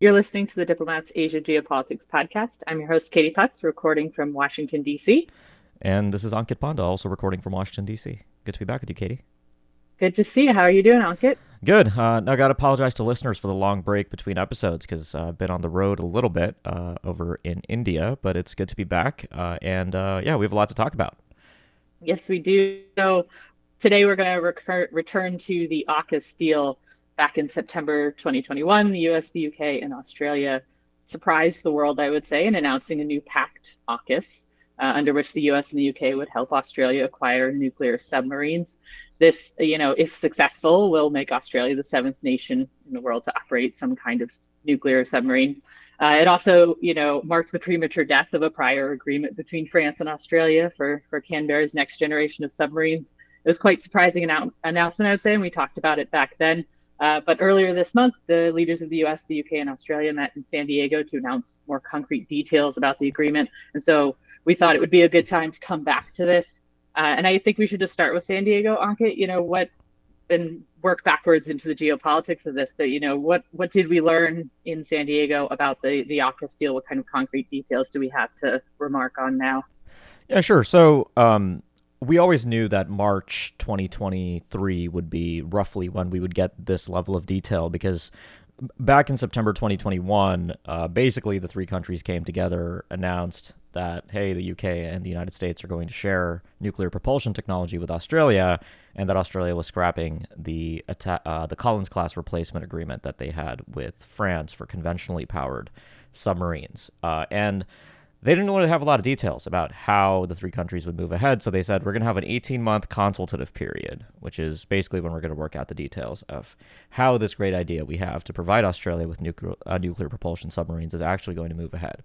You're listening to the Diplomats Asia Geopolitics podcast. I'm your host, Katie Putz, recording from Washington, D.C. And this is Ankit Panda, also recording from Washington, D.C. Good to be back with you, Katie. Good to see you. How are you doing, Ankit? Good. Uh, I got to apologize to listeners for the long break between episodes because uh, I've been on the road a little bit uh, over in India, but it's good to be back. Uh, and uh, yeah, we have a lot to talk about. Yes, we do. So today we're going to recur- return to the AUKUS deal back in September 2021, the US, the UK, and Australia surprised the world, I would say, in announcing a new pact, AUKUS, uh, under which the US and the UK would help Australia acquire nuclear submarines. This, you know, if successful, will make Australia the seventh nation in the world to operate some kind of nuclear submarine. Uh, it also, you know, marked the premature death of a prior agreement between France and Australia for for Canberra's next generation of submarines. It was quite surprising annou- announcement, I would say, and we talked about it back then. Uh, but earlier this month, the leaders of the US, the UK, and Australia met in San Diego to announce more concrete details about the agreement. And so we thought it would be a good time to come back to this. Uh, and I think we should just start with San Diego, Ankit. You know, what and work backwards into the geopolitics of this. But you know, what what did we learn in San Diego about the the AUKUS deal? What kind of concrete details do we have to remark on now? Yeah, sure. So um, we always knew that March 2023 would be roughly when we would get this level of detail because back in September 2021, uh, basically the three countries came together, announced that, hey, the UK and the United States are going to share nuclear propulsion technology with Australia, and that Australia was scrapping the, uh, the Collins class replacement agreement that they had with France for conventionally powered submarines. Uh, and they didn't really have a lot of details about how the three countries would move ahead. So they said, we're going to have an 18 month consultative period, which is basically when we're going to work out the details of how this great idea we have to provide Australia with nuclear, uh, nuclear propulsion submarines is actually going to move ahead.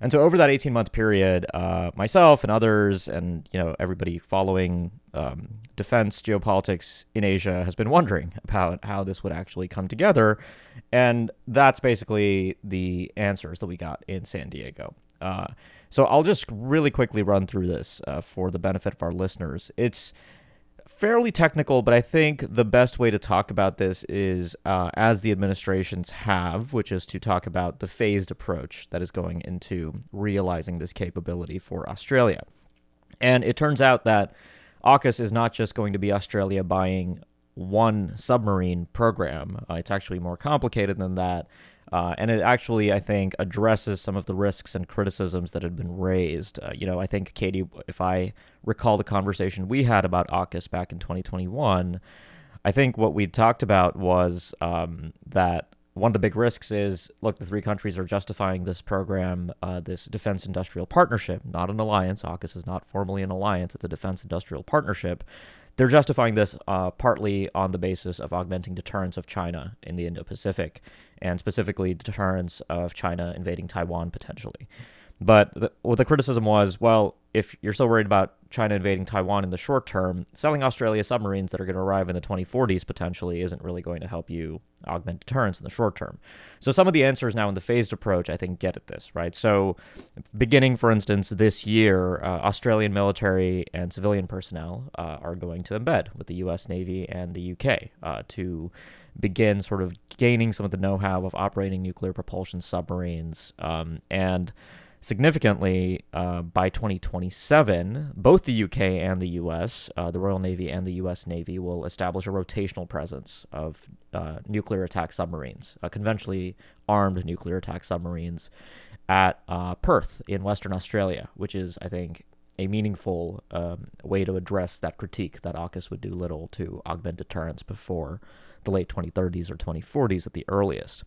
And so over that 18 month period, uh, myself and others, and you know everybody following um, defense geopolitics in Asia has been wondering about how this would actually come together, and that's basically the answers that we got in San Diego. Uh, so I'll just really quickly run through this uh, for the benefit of our listeners. It's fairly technical, but I think the best way to talk about this is uh, as the administrations have, which is to talk about the phased approach that is going into realizing this capability for Australia. And it turns out that AUKUS is not just going to be Australia buying one submarine program, uh, it's actually more complicated than that. Uh, and it actually, I think, addresses some of the risks and criticisms that had been raised. Uh, you know, I think, Katie, if I recall the conversation we had about AUKUS back in 2021, I think what we talked about was um, that one of the big risks is look, the three countries are justifying this program, uh, this defense industrial partnership, not an alliance. AUKUS is not formally an alliance, it's a defense industrial partnership. They're justifying this uh, partly on the basis of augmenting deterrence of China in the Indo Pacific, and specifically deterrence of China invading Taiwan potentially. But the, well, the criticism was, well, if you're so worried about China invading Taiwan in the short term, selling Australia submarines that are going to arrive in the 2040s potentially isn't really going to help you augment deterrence in the short term. So some of the answers now in the phased approach, I think, get at this, right? So beginning, for instance, this year, uh, Australian military and civilian personnel uh, are going to embed with the U.S. Navy and the UK uh, to begin sort of gaining some of the know-how of operating nuclear propulsion submarines um, and Significantly, uh, by 2027, both the UK and the US, uh, the Royal Navy and the US Navy, will establish a rotational presence of uh, nuclear attack submarines, uh, conventionally armed nuclear attack submarines, at uh, Perth in Western Australia, which is, I think, a meaningful um, way to address that critique that AUKUS would do little to augment deterrence before the late 2030s or 2040s at the earliest.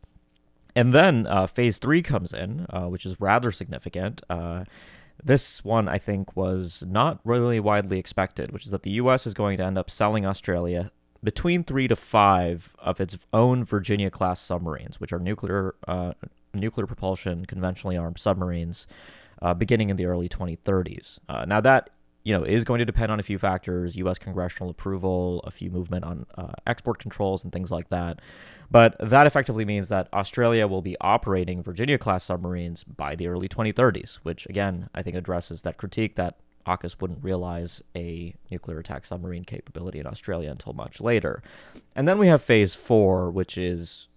And then uh, phase three comes in, uh, which is rather significant. Uh, this one, I think, was not really widely expected, which is that the U.S. is going to end up selling Australia between three to five of its own Virginia class submarines, which are nuclear uh, nuclear propulsion, conventionally armed submarines, uh, beginning in the early 2030s. Uh, now that you know, is going to depend on a few factors: U.S. congressional approval, a few movement on uh, export controls, and things like that. But that effectively means that Australia will be operating Virginia class submarines by the early 2030s, which again I think addresses that critique that AUKUS wouldn't realize a nuclear attack submarine capability in Australia until much later. And then we have phase four, which is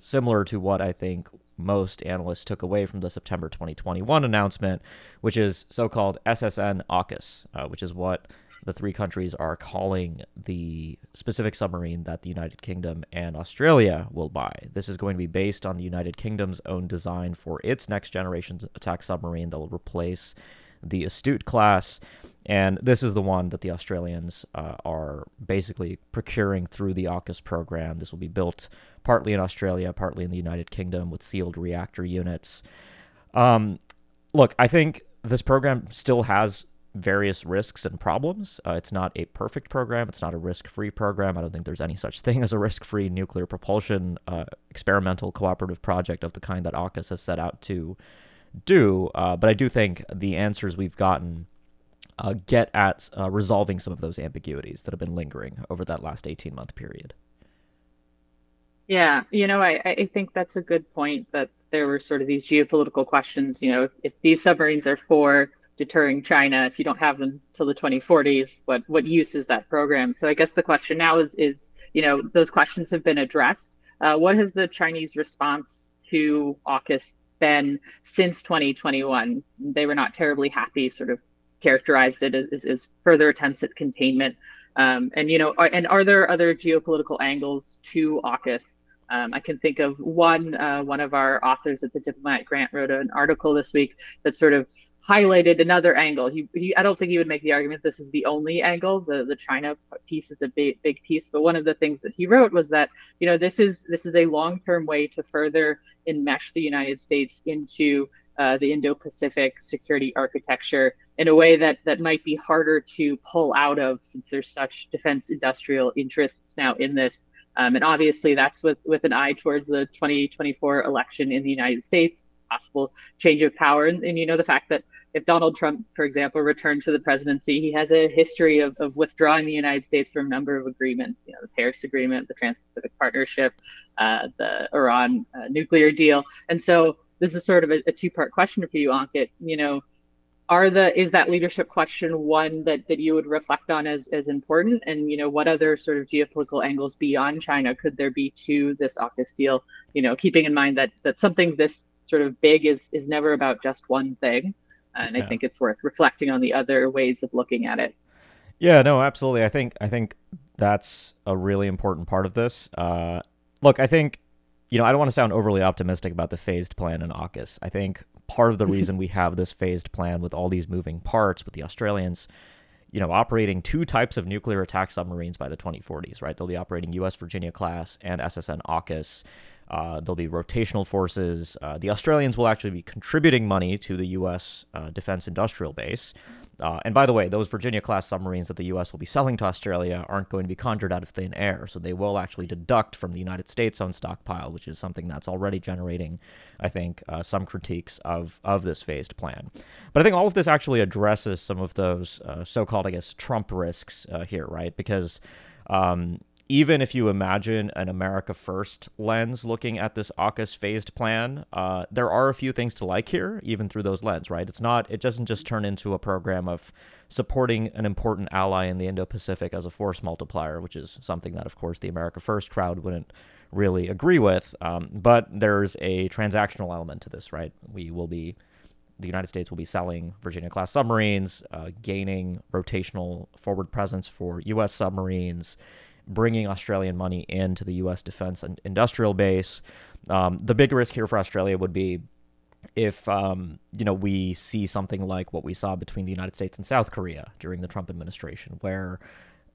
similar to what I think most analysts took away from the September 2021 announcement, which is so called SSN AUKUS, uh, which is what the three countries are calling the specific submarine that the United Kingdom and Australia will buy. This is going to be based on the United Kingdom's own design for its next generation attack submarine that will replace the Astute class. And this is the one that the Australians uh, are basically procuring through the AUKUS program. This will be built partly in Australia, partly in the United Kingdom with sealed reactor units. Um, look, I think this program still has various risks and problems. Uh, it's not a perfect program. It's not a risk-free program. I don't think there's any such thing as a risk-free nuclear propulsion uh, experimental cooperative project of the kind that AUKUS has set out to do. Uh, but I do think the answers we've gotten uh, get at uh, resolving some of those ambiguities that have been lingering over that last 18-month period. Yeah, you know, I, I think that's a good point that there were sort of these geopolitical questions. You know, if, if these submarines are for deterring China. If you don't have them till the 2040s, what what use is that program? So I guess the question now is is you know those questions have been addressed. Uh, what has the Chinese response to AUKUS been since 2021? They were not terribly happy. Sort of characterized it as, as further attempts at containment. Um, and you know, are, and are there other geopolitical angles to AUKUS? Um, I can think of one. Uh, one of our authors at the Diplomat Grant wrote an article this week that sort of highlighted another angle. He, he, I don't think he would make the argument this is the only angle. The the China piece is a big big piece, but one of the things that he wrote was that you know this is this is a long term way to further enmesh the United States into uh, the Indo-Pacific security architecture in a way that that might be harder to pull out of since there's such defense industrial interests now in this. Um, and obviously, that's with with an eye towards the 2024 election in the United States possible change of power. And, and, you know, the fact that if Donald Trump, for example, returned to the presidency, he has a history of, of withdrawing the United States from a number of agreements, you know, the Paris Agreement, the Trans Pacific Partnership, uh, the Iran uh, nuclear deal. And so this is sort of a, a two part question for you, Ankit. You know, are the is that leadership question one that that you would reflect on as as important and you know what other sort of geopolitical angles beyond china could there be to this AUKUS deal you know keeping in mind that that something this sort of big is is never about just one thing and yeah. i think it's worth reflecting on the other ways of looking at it yeah no absolutely i think i think that's a really important part of this uh, look i think you know i don't want to sound overly optimistic about the phased plan in AUKUS i think part of the reason we have this phased plan with all these moving parts with the australians you know, operating two types of nuclear attack submarines by the 2040s, right? They'll be operating U.S. Virginia class and SSN AUKUS. Uh, there'll be rotational forces. Uh, the Australians will actually be contributing money to the U.S. Uh, defense industrial base. Uh, and by the way, those Virginia class submarines that the U.S. will be selling to Australia aren't going to be conjured out of thin air. So they will actually deduct from the United States' own stockpile, which is something that's already generating, I think, uh, some critiques of, of this phased plan. But I think all of this actually addresses some of those uh, so called, I guess, Trump risks here, right? Because. Um, even if you imagine an America First lens looking at this AUKUS phased plan, uh, there are a few things to like here, even through those lens, right? It's not, it doesn't just turn into a program of supporting an important ally in the Indo Pacific as a force multiplier, which is something that, of course, the America First crowd wouldn't really agree with. Um, but there's a transactional element to this, right? We will be the United States will be selling Virginia class submarines, uh, gaining rotational forward presence for U.S. submarines, bringing Australian money into the U.S. defense and industrial base. Um, the big risk here for Australia would be if um, you know we see something like what we saw between the United States and South Korea during the Trump administration, where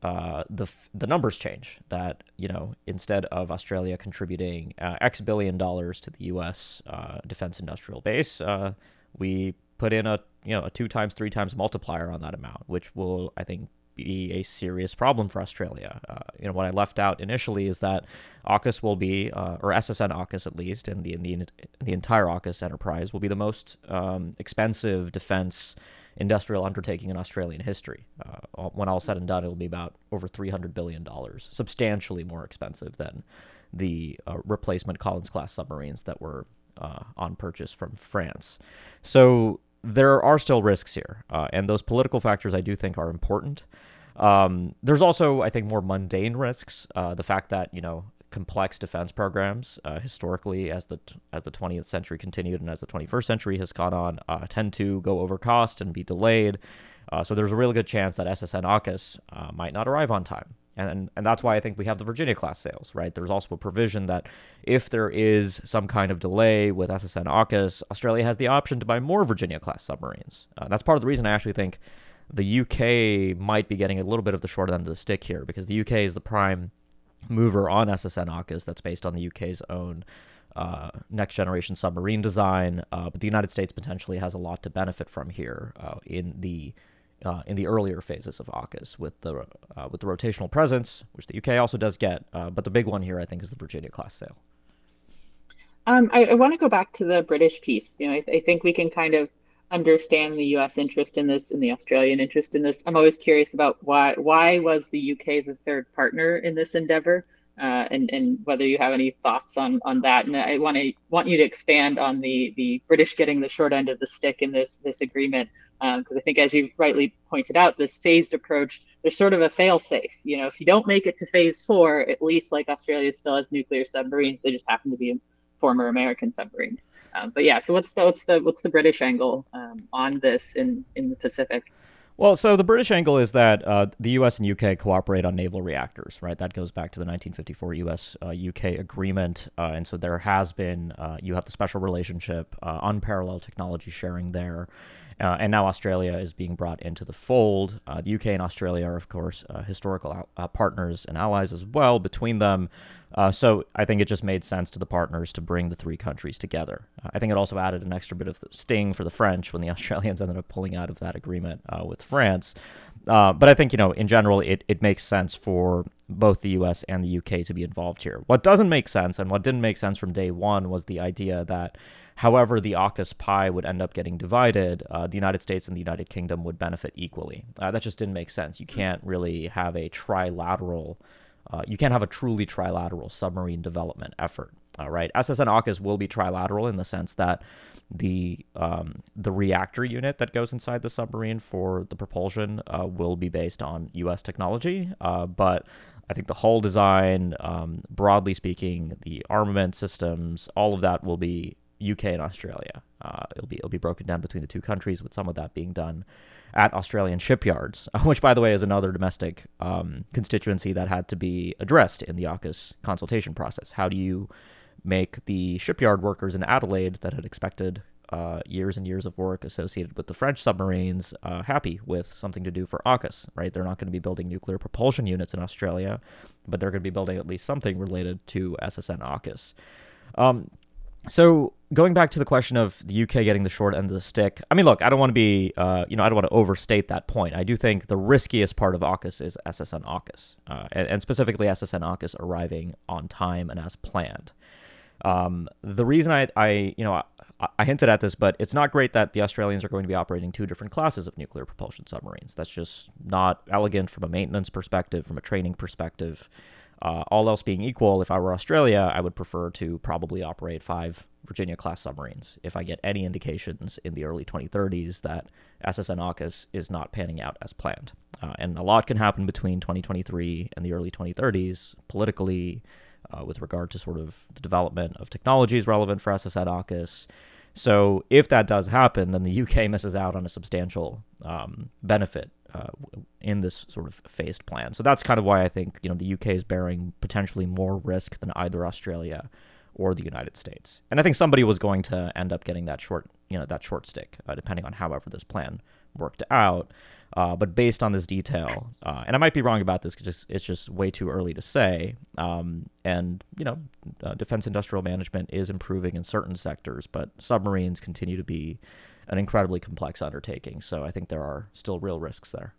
uh, the the numbers change. That you know instead of Australia contributing uh, X billion dollars to the U.S. Uh, defense industrial base, uh, we put in a you know a two times three times multiplier on that amount, which will I think be a serious problem for Australia. Uh, you know, what I left out initially is that AUKUS will be, uh, or SSN AUKUS at least, and the, in the, the entire AUKUS enterprise will be the most um, expensive defense industrial undertaking in Australian history. Uh, when all said and done, it will be about over $300 billion, substantially more expensive than the uh, replacement Collins class submarines that were uh, on purchase from France. So there are still risks here, uh, and those political factors I do think are important. Um, there's also, I think, more mundane risks. Uh, the fact that you know complex defense programs uh, historically as the as the 20th century continued and as the 21st century has gone on uh, tend to go over cost and be delayed. Uh, so there's a really good chance that SSN AUKUS uh, might not arrive on time. And, and that's why I think we have the Virginia class sales, right? There's also a provision that if there is some kind of delay with SSN AUKUS, Australia has the option to buy more Virginia class submarines. Uh, that's part of the reason I actually think the UK might be getting a little bit of the short end of the stick here because the UK is the prime mover on SSN AUKUS that's based on the UK's own uh, next generation submarine design. Uh, but the United States potentially has a lot to benefit from here uh, in the uh, in the earlier phases of AUKUS with the uh, with the rotational presence, which the UK also does get. Uh, but the big one here, I think, is the Virginia class sale. Um, I, I want to go back to the British piece. You know, I, I think we can kind of understand the U.S. interest in this and the Australian interest in this. I'm always curious about why why was the UK the third partner in this endeavor, uh, and and whether you have any thoughts on on that. And I want to want you to expand on the the British getting the short end of the stick in this this agreement, because um, I think as you rightly pointed out, this phased approach there's sort of a fail safe. You know, if you don't make it to phase four, at least like Australia still has nuclear submarines. They just happen to be former American submarines. Um, but yeah, so what's the what's the what's the British angle um, on this in in the Pacific? Well, so the British angle is that uh, the U.S. and U.K. cooperate on naval reactors, right? That goes back to the 1954 U.S. Uh, U.K. agreement, uh, and so there has been uh, you have the special relationship, uh, unparalleled technology sharing there. And now Australia is being brought into the fold. The UK and Australia are, of course, historical partners and allies as well between them. Uh, so I think it just made sense to the partners to bring the three countries together. Uh, I think it also added an extra bit of sting for the French when the Australians ended up pulling out of that agreement with France. but I think, you know, in general, it, it makes sense for both the US and the UK to be involved here. What doesn't make sense and what didn't make sense from day one was the idea that However, the AUKUS pie would end up getting divided. Uh, the United States and the United Kingdom would benefit equally. Uh, that just didn't make sense. You can't really have a trilateral, uh, you can't have a truly trilateral submarine development effort. All right, SSN AUKUS will be trilateral in the sense that the um, the reactor unit that goes inside the submarine for the propulsion uh, will be based on U.S. technology, uh, but I think the hull design, um, broadly speaking, the armament systems, all of that will be UK and Australia. Uh, it'll be it'll be broken down between the two countries, with some of that being done at Australian shipyards, which, by the way, is another domestic um, constituency that had to be addressed in the AUKUS consultation process. How do you make the shipyard workers in Adelaide that had expected uh, years and years of work associated with the French submarines uh, happy with something to do for AUKUS, right? They're not going to be building nuclear propulsion units in Australia, but they're going to be building at least something related to SSN AUKUS. Um, so going back to the question of the UK getting the short end of the stick, I mean, look, I don't want to be, uh, you know, I don't want to overstate that point. I do think the riskiest part of AUKUS is SSN AUKUS, uh, and, and, specifically SSN AUKUS arriving on time and as planned. Um, the reason I, I, you know, I, I hinted at this, but it's not great that the Australians are going to be operating two different classes of nuclear propulsion submarines. That's just not elegant from a maintenance perspective, from a training perspective. Uh, all else being equal, if I were Australia, I would prefer to probably operate five Virginia class submarines if I get any indications in the early 2030s that SSN AUKUS is not panning out as planned. Uh, and a lot can happen between 2023 and the early 2030s politically uh, with regard to sort of the development of technologies relevant for SSN AUKUS. So if that does happen, then the UK misses out on a substantial um, benefit uh, in this sort of phased plan. So that's kind of why I think you know the UK is bearing potentially more risk than either Australia or the United States. And I think somebody was going to end up getting that short you know that short stick, uh, depending on however this plan worked out. Uh, but based on this detail, uh, and I might be wrong about this because it's just way too early to say. Um, and you know, uh, defense industrial management is improving in certain sectors, but submarines continue to be an incredibly complex undertaking. So I think there are still real risks there.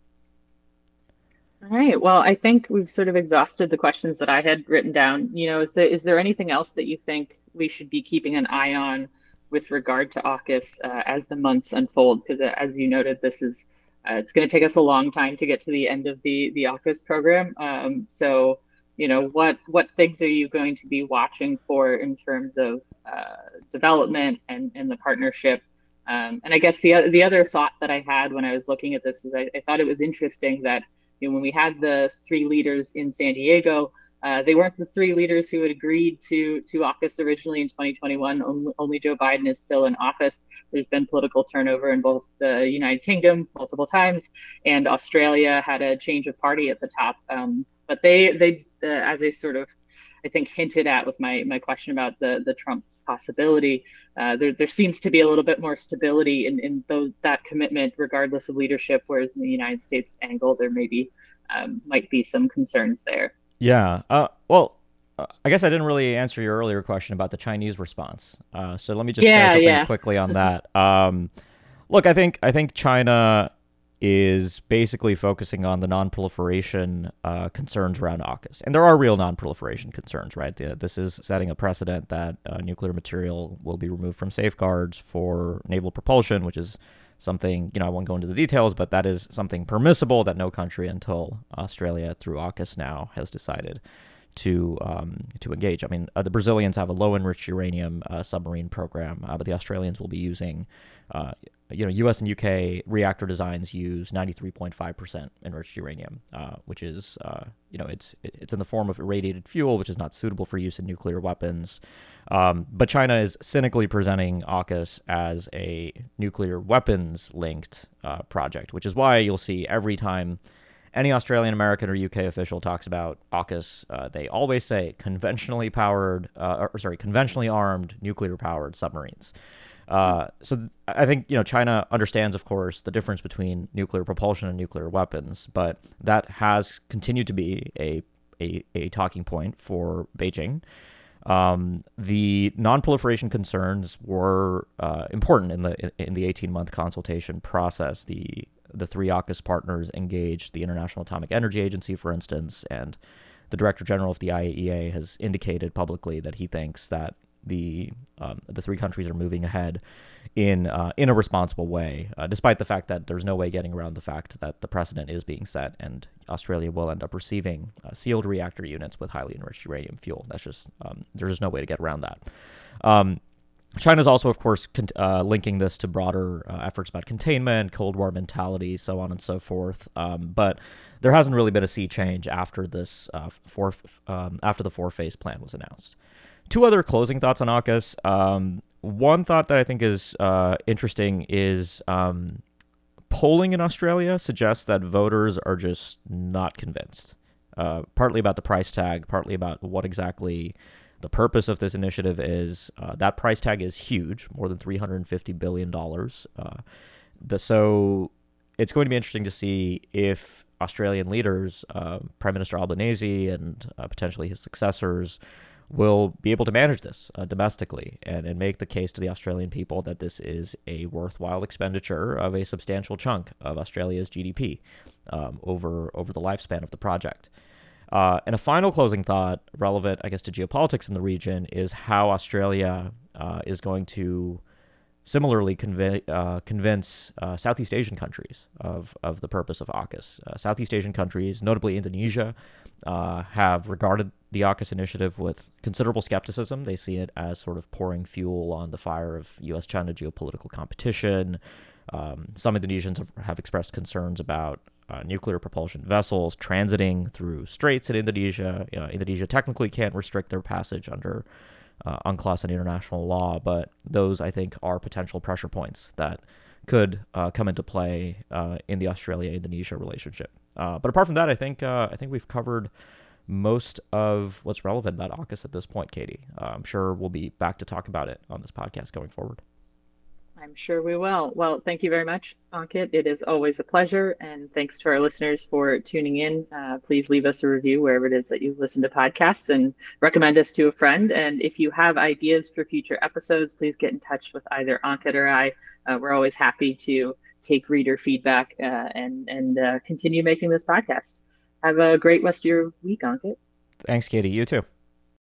All right. Well, I think we've sort of exhausted the questions that I had written down. You know, is there is there anything else that you think we should be keeping an eye on with regard to AUKUS uh, as the months unfold? Because uh, as you noted, this is uh, it's going to take us a long time to get to the end of the the AUKUS program. Um, so, you know, what what things are you going to be watching for in terms of uh, development and and the partnership um, and I guess the the other thought that I had when I was looking at this is I, I thought it was interesting that you know, when we had the three leaders in San Diego, Uh, they weren't the three leaders who had agreed to to AUKUS originally in 2021. Only, only, Joe Biden is still in office. There's been political turnover in both the United Kingdom multiple times, and Australia had a change of party at the top. Um, but they they uh, as they sort of I think hinted at with my my question about the the Trump possibility. Uh, there, there seems to be a little bit more stability in, in those that commitment, regardless of leadership. Whereas in the United States angle, there maybe um, might be some concerns there. Yeah. Uh, well, uh, I guess I didn't really answer your earlier question about the Chinese response. Uh, so let me just yeah, say something yeah. quickly on that. Um, look, I think I think China is basically focusing on the non-proliferation uh, concerns around AUKUS, and there are real non-proliferation concerns, right? This is setting a precedent that uh, nuclear material will be removed from safeguards for naval propulsion, which is something, you know, I won't go into the details, but that is something permissible that no country until Australia through AUKUS now has decided to um, to engage. I mean, uh, the Brazilians have a low enriched uranium uh, submarine program, uh, but the Australians will be using, uh, you know, U.S. and U.K. reactor designs use 93.5% enriched uranium, uh, which is, uh, you know, it's it's in the form of irradiated fuel, which is not suitable for use in nuclear weapons. Um, but China is cynically presenting AUKUS as a nuclear weapons linked project, which is why you'll see every time any Australian, American, or UK official talks about AUKUS, uh, they always say conventionally powered, uh, or sorry, conventionally armed, nuclear powered submarines. Uh, so th- I think you know China understands, of course, the difference between nuclear propulsion and nuclear weapons, but that has continued to be a a, a talking point for Beijing. Um, the non-proliferation concerns were uh, important in the in the 18-month consultation process. The the three AUKUS partners engaged the International Atomic Energy Agency, for instance, and the Director General of the IAEA has indicated publicly that he thinks that the um, the three countries are moving ahead in uh, in a responsible way, uh, despite the fact that there's no way getting around the fact that the precedent is being set, and Australia will end up receiving uh, sealed reactor units with highly enriched uranium fuel. That's just um, there's just no way to get around that. Um, China is also, of course, con- uh, linking this to broader uh, efforts about containment, Cold War mentality, so on and so forth. Um, but there hasn't really been a sea change after this uh, four, um, after the four phase plan was announced. Two other closing thoughts on AUKUS. Um, one thought that I think is uh, interesting is um, polling in Australia suggests that voters are just not convinced. Uh, partly about the price tag, partly about what exactly the purpose of this initiative is uh, that price tag is huge, more than $350 billion. Uh, the, so it's going to be interesting to see if Australian leaders, uh, Prime Minister Albanese and uh, potentially his successors, will be able to manage this uh, domestically and, and make the case to the Australian people that this is a worthwhile expenditure of a substantial chunk of Australia's GDP um, over over the lifespan of the project. Uh, and a final closing thought, relevant, I guess, to geopolitics in the region, is how Australia uh, is going to similarly conv- uh, convince uh, Southeast Asian countries of, of the purpose of AUKUS. Uh, Southeast Asian countries, notably Indonesia, uh, have regarded the AUKUS initiative with considerable skepticism. They see it as sort of pouring fuel on the fire of U.S. China geopolitical competition. Um, some Indonesians have, have expressed concerns about uh, nuclear propulsion vessels transiting through straits in Indonesia. Uh, Indonesia technically can't restrict their passage under uh, UNCLOS and international law, but those I think are potential pressure points that could uh, come into play uh, in the Australia-Indonesia relationship. But apart from that, I think I think we've covered most of what's relevant about AUKUS at this point, Katie. I'm sure we'll be back to talk about it on this podcast going forward. I'm sure we will. Well, thank you very much, Ankit. It is always a pleasure. And thanks to our listeners for tuning in. Uh, please leave us a review wherever it is that you listen to podcasts and recommend us to a friend. And if you have ideas for future episodes, please get in touch with either Ankit or I. Uh, we're always happy to take reader feedback uh, and, and uh, continue making this podcast. Have a great rest of your week, Ankit. Thanks, Katie. You too.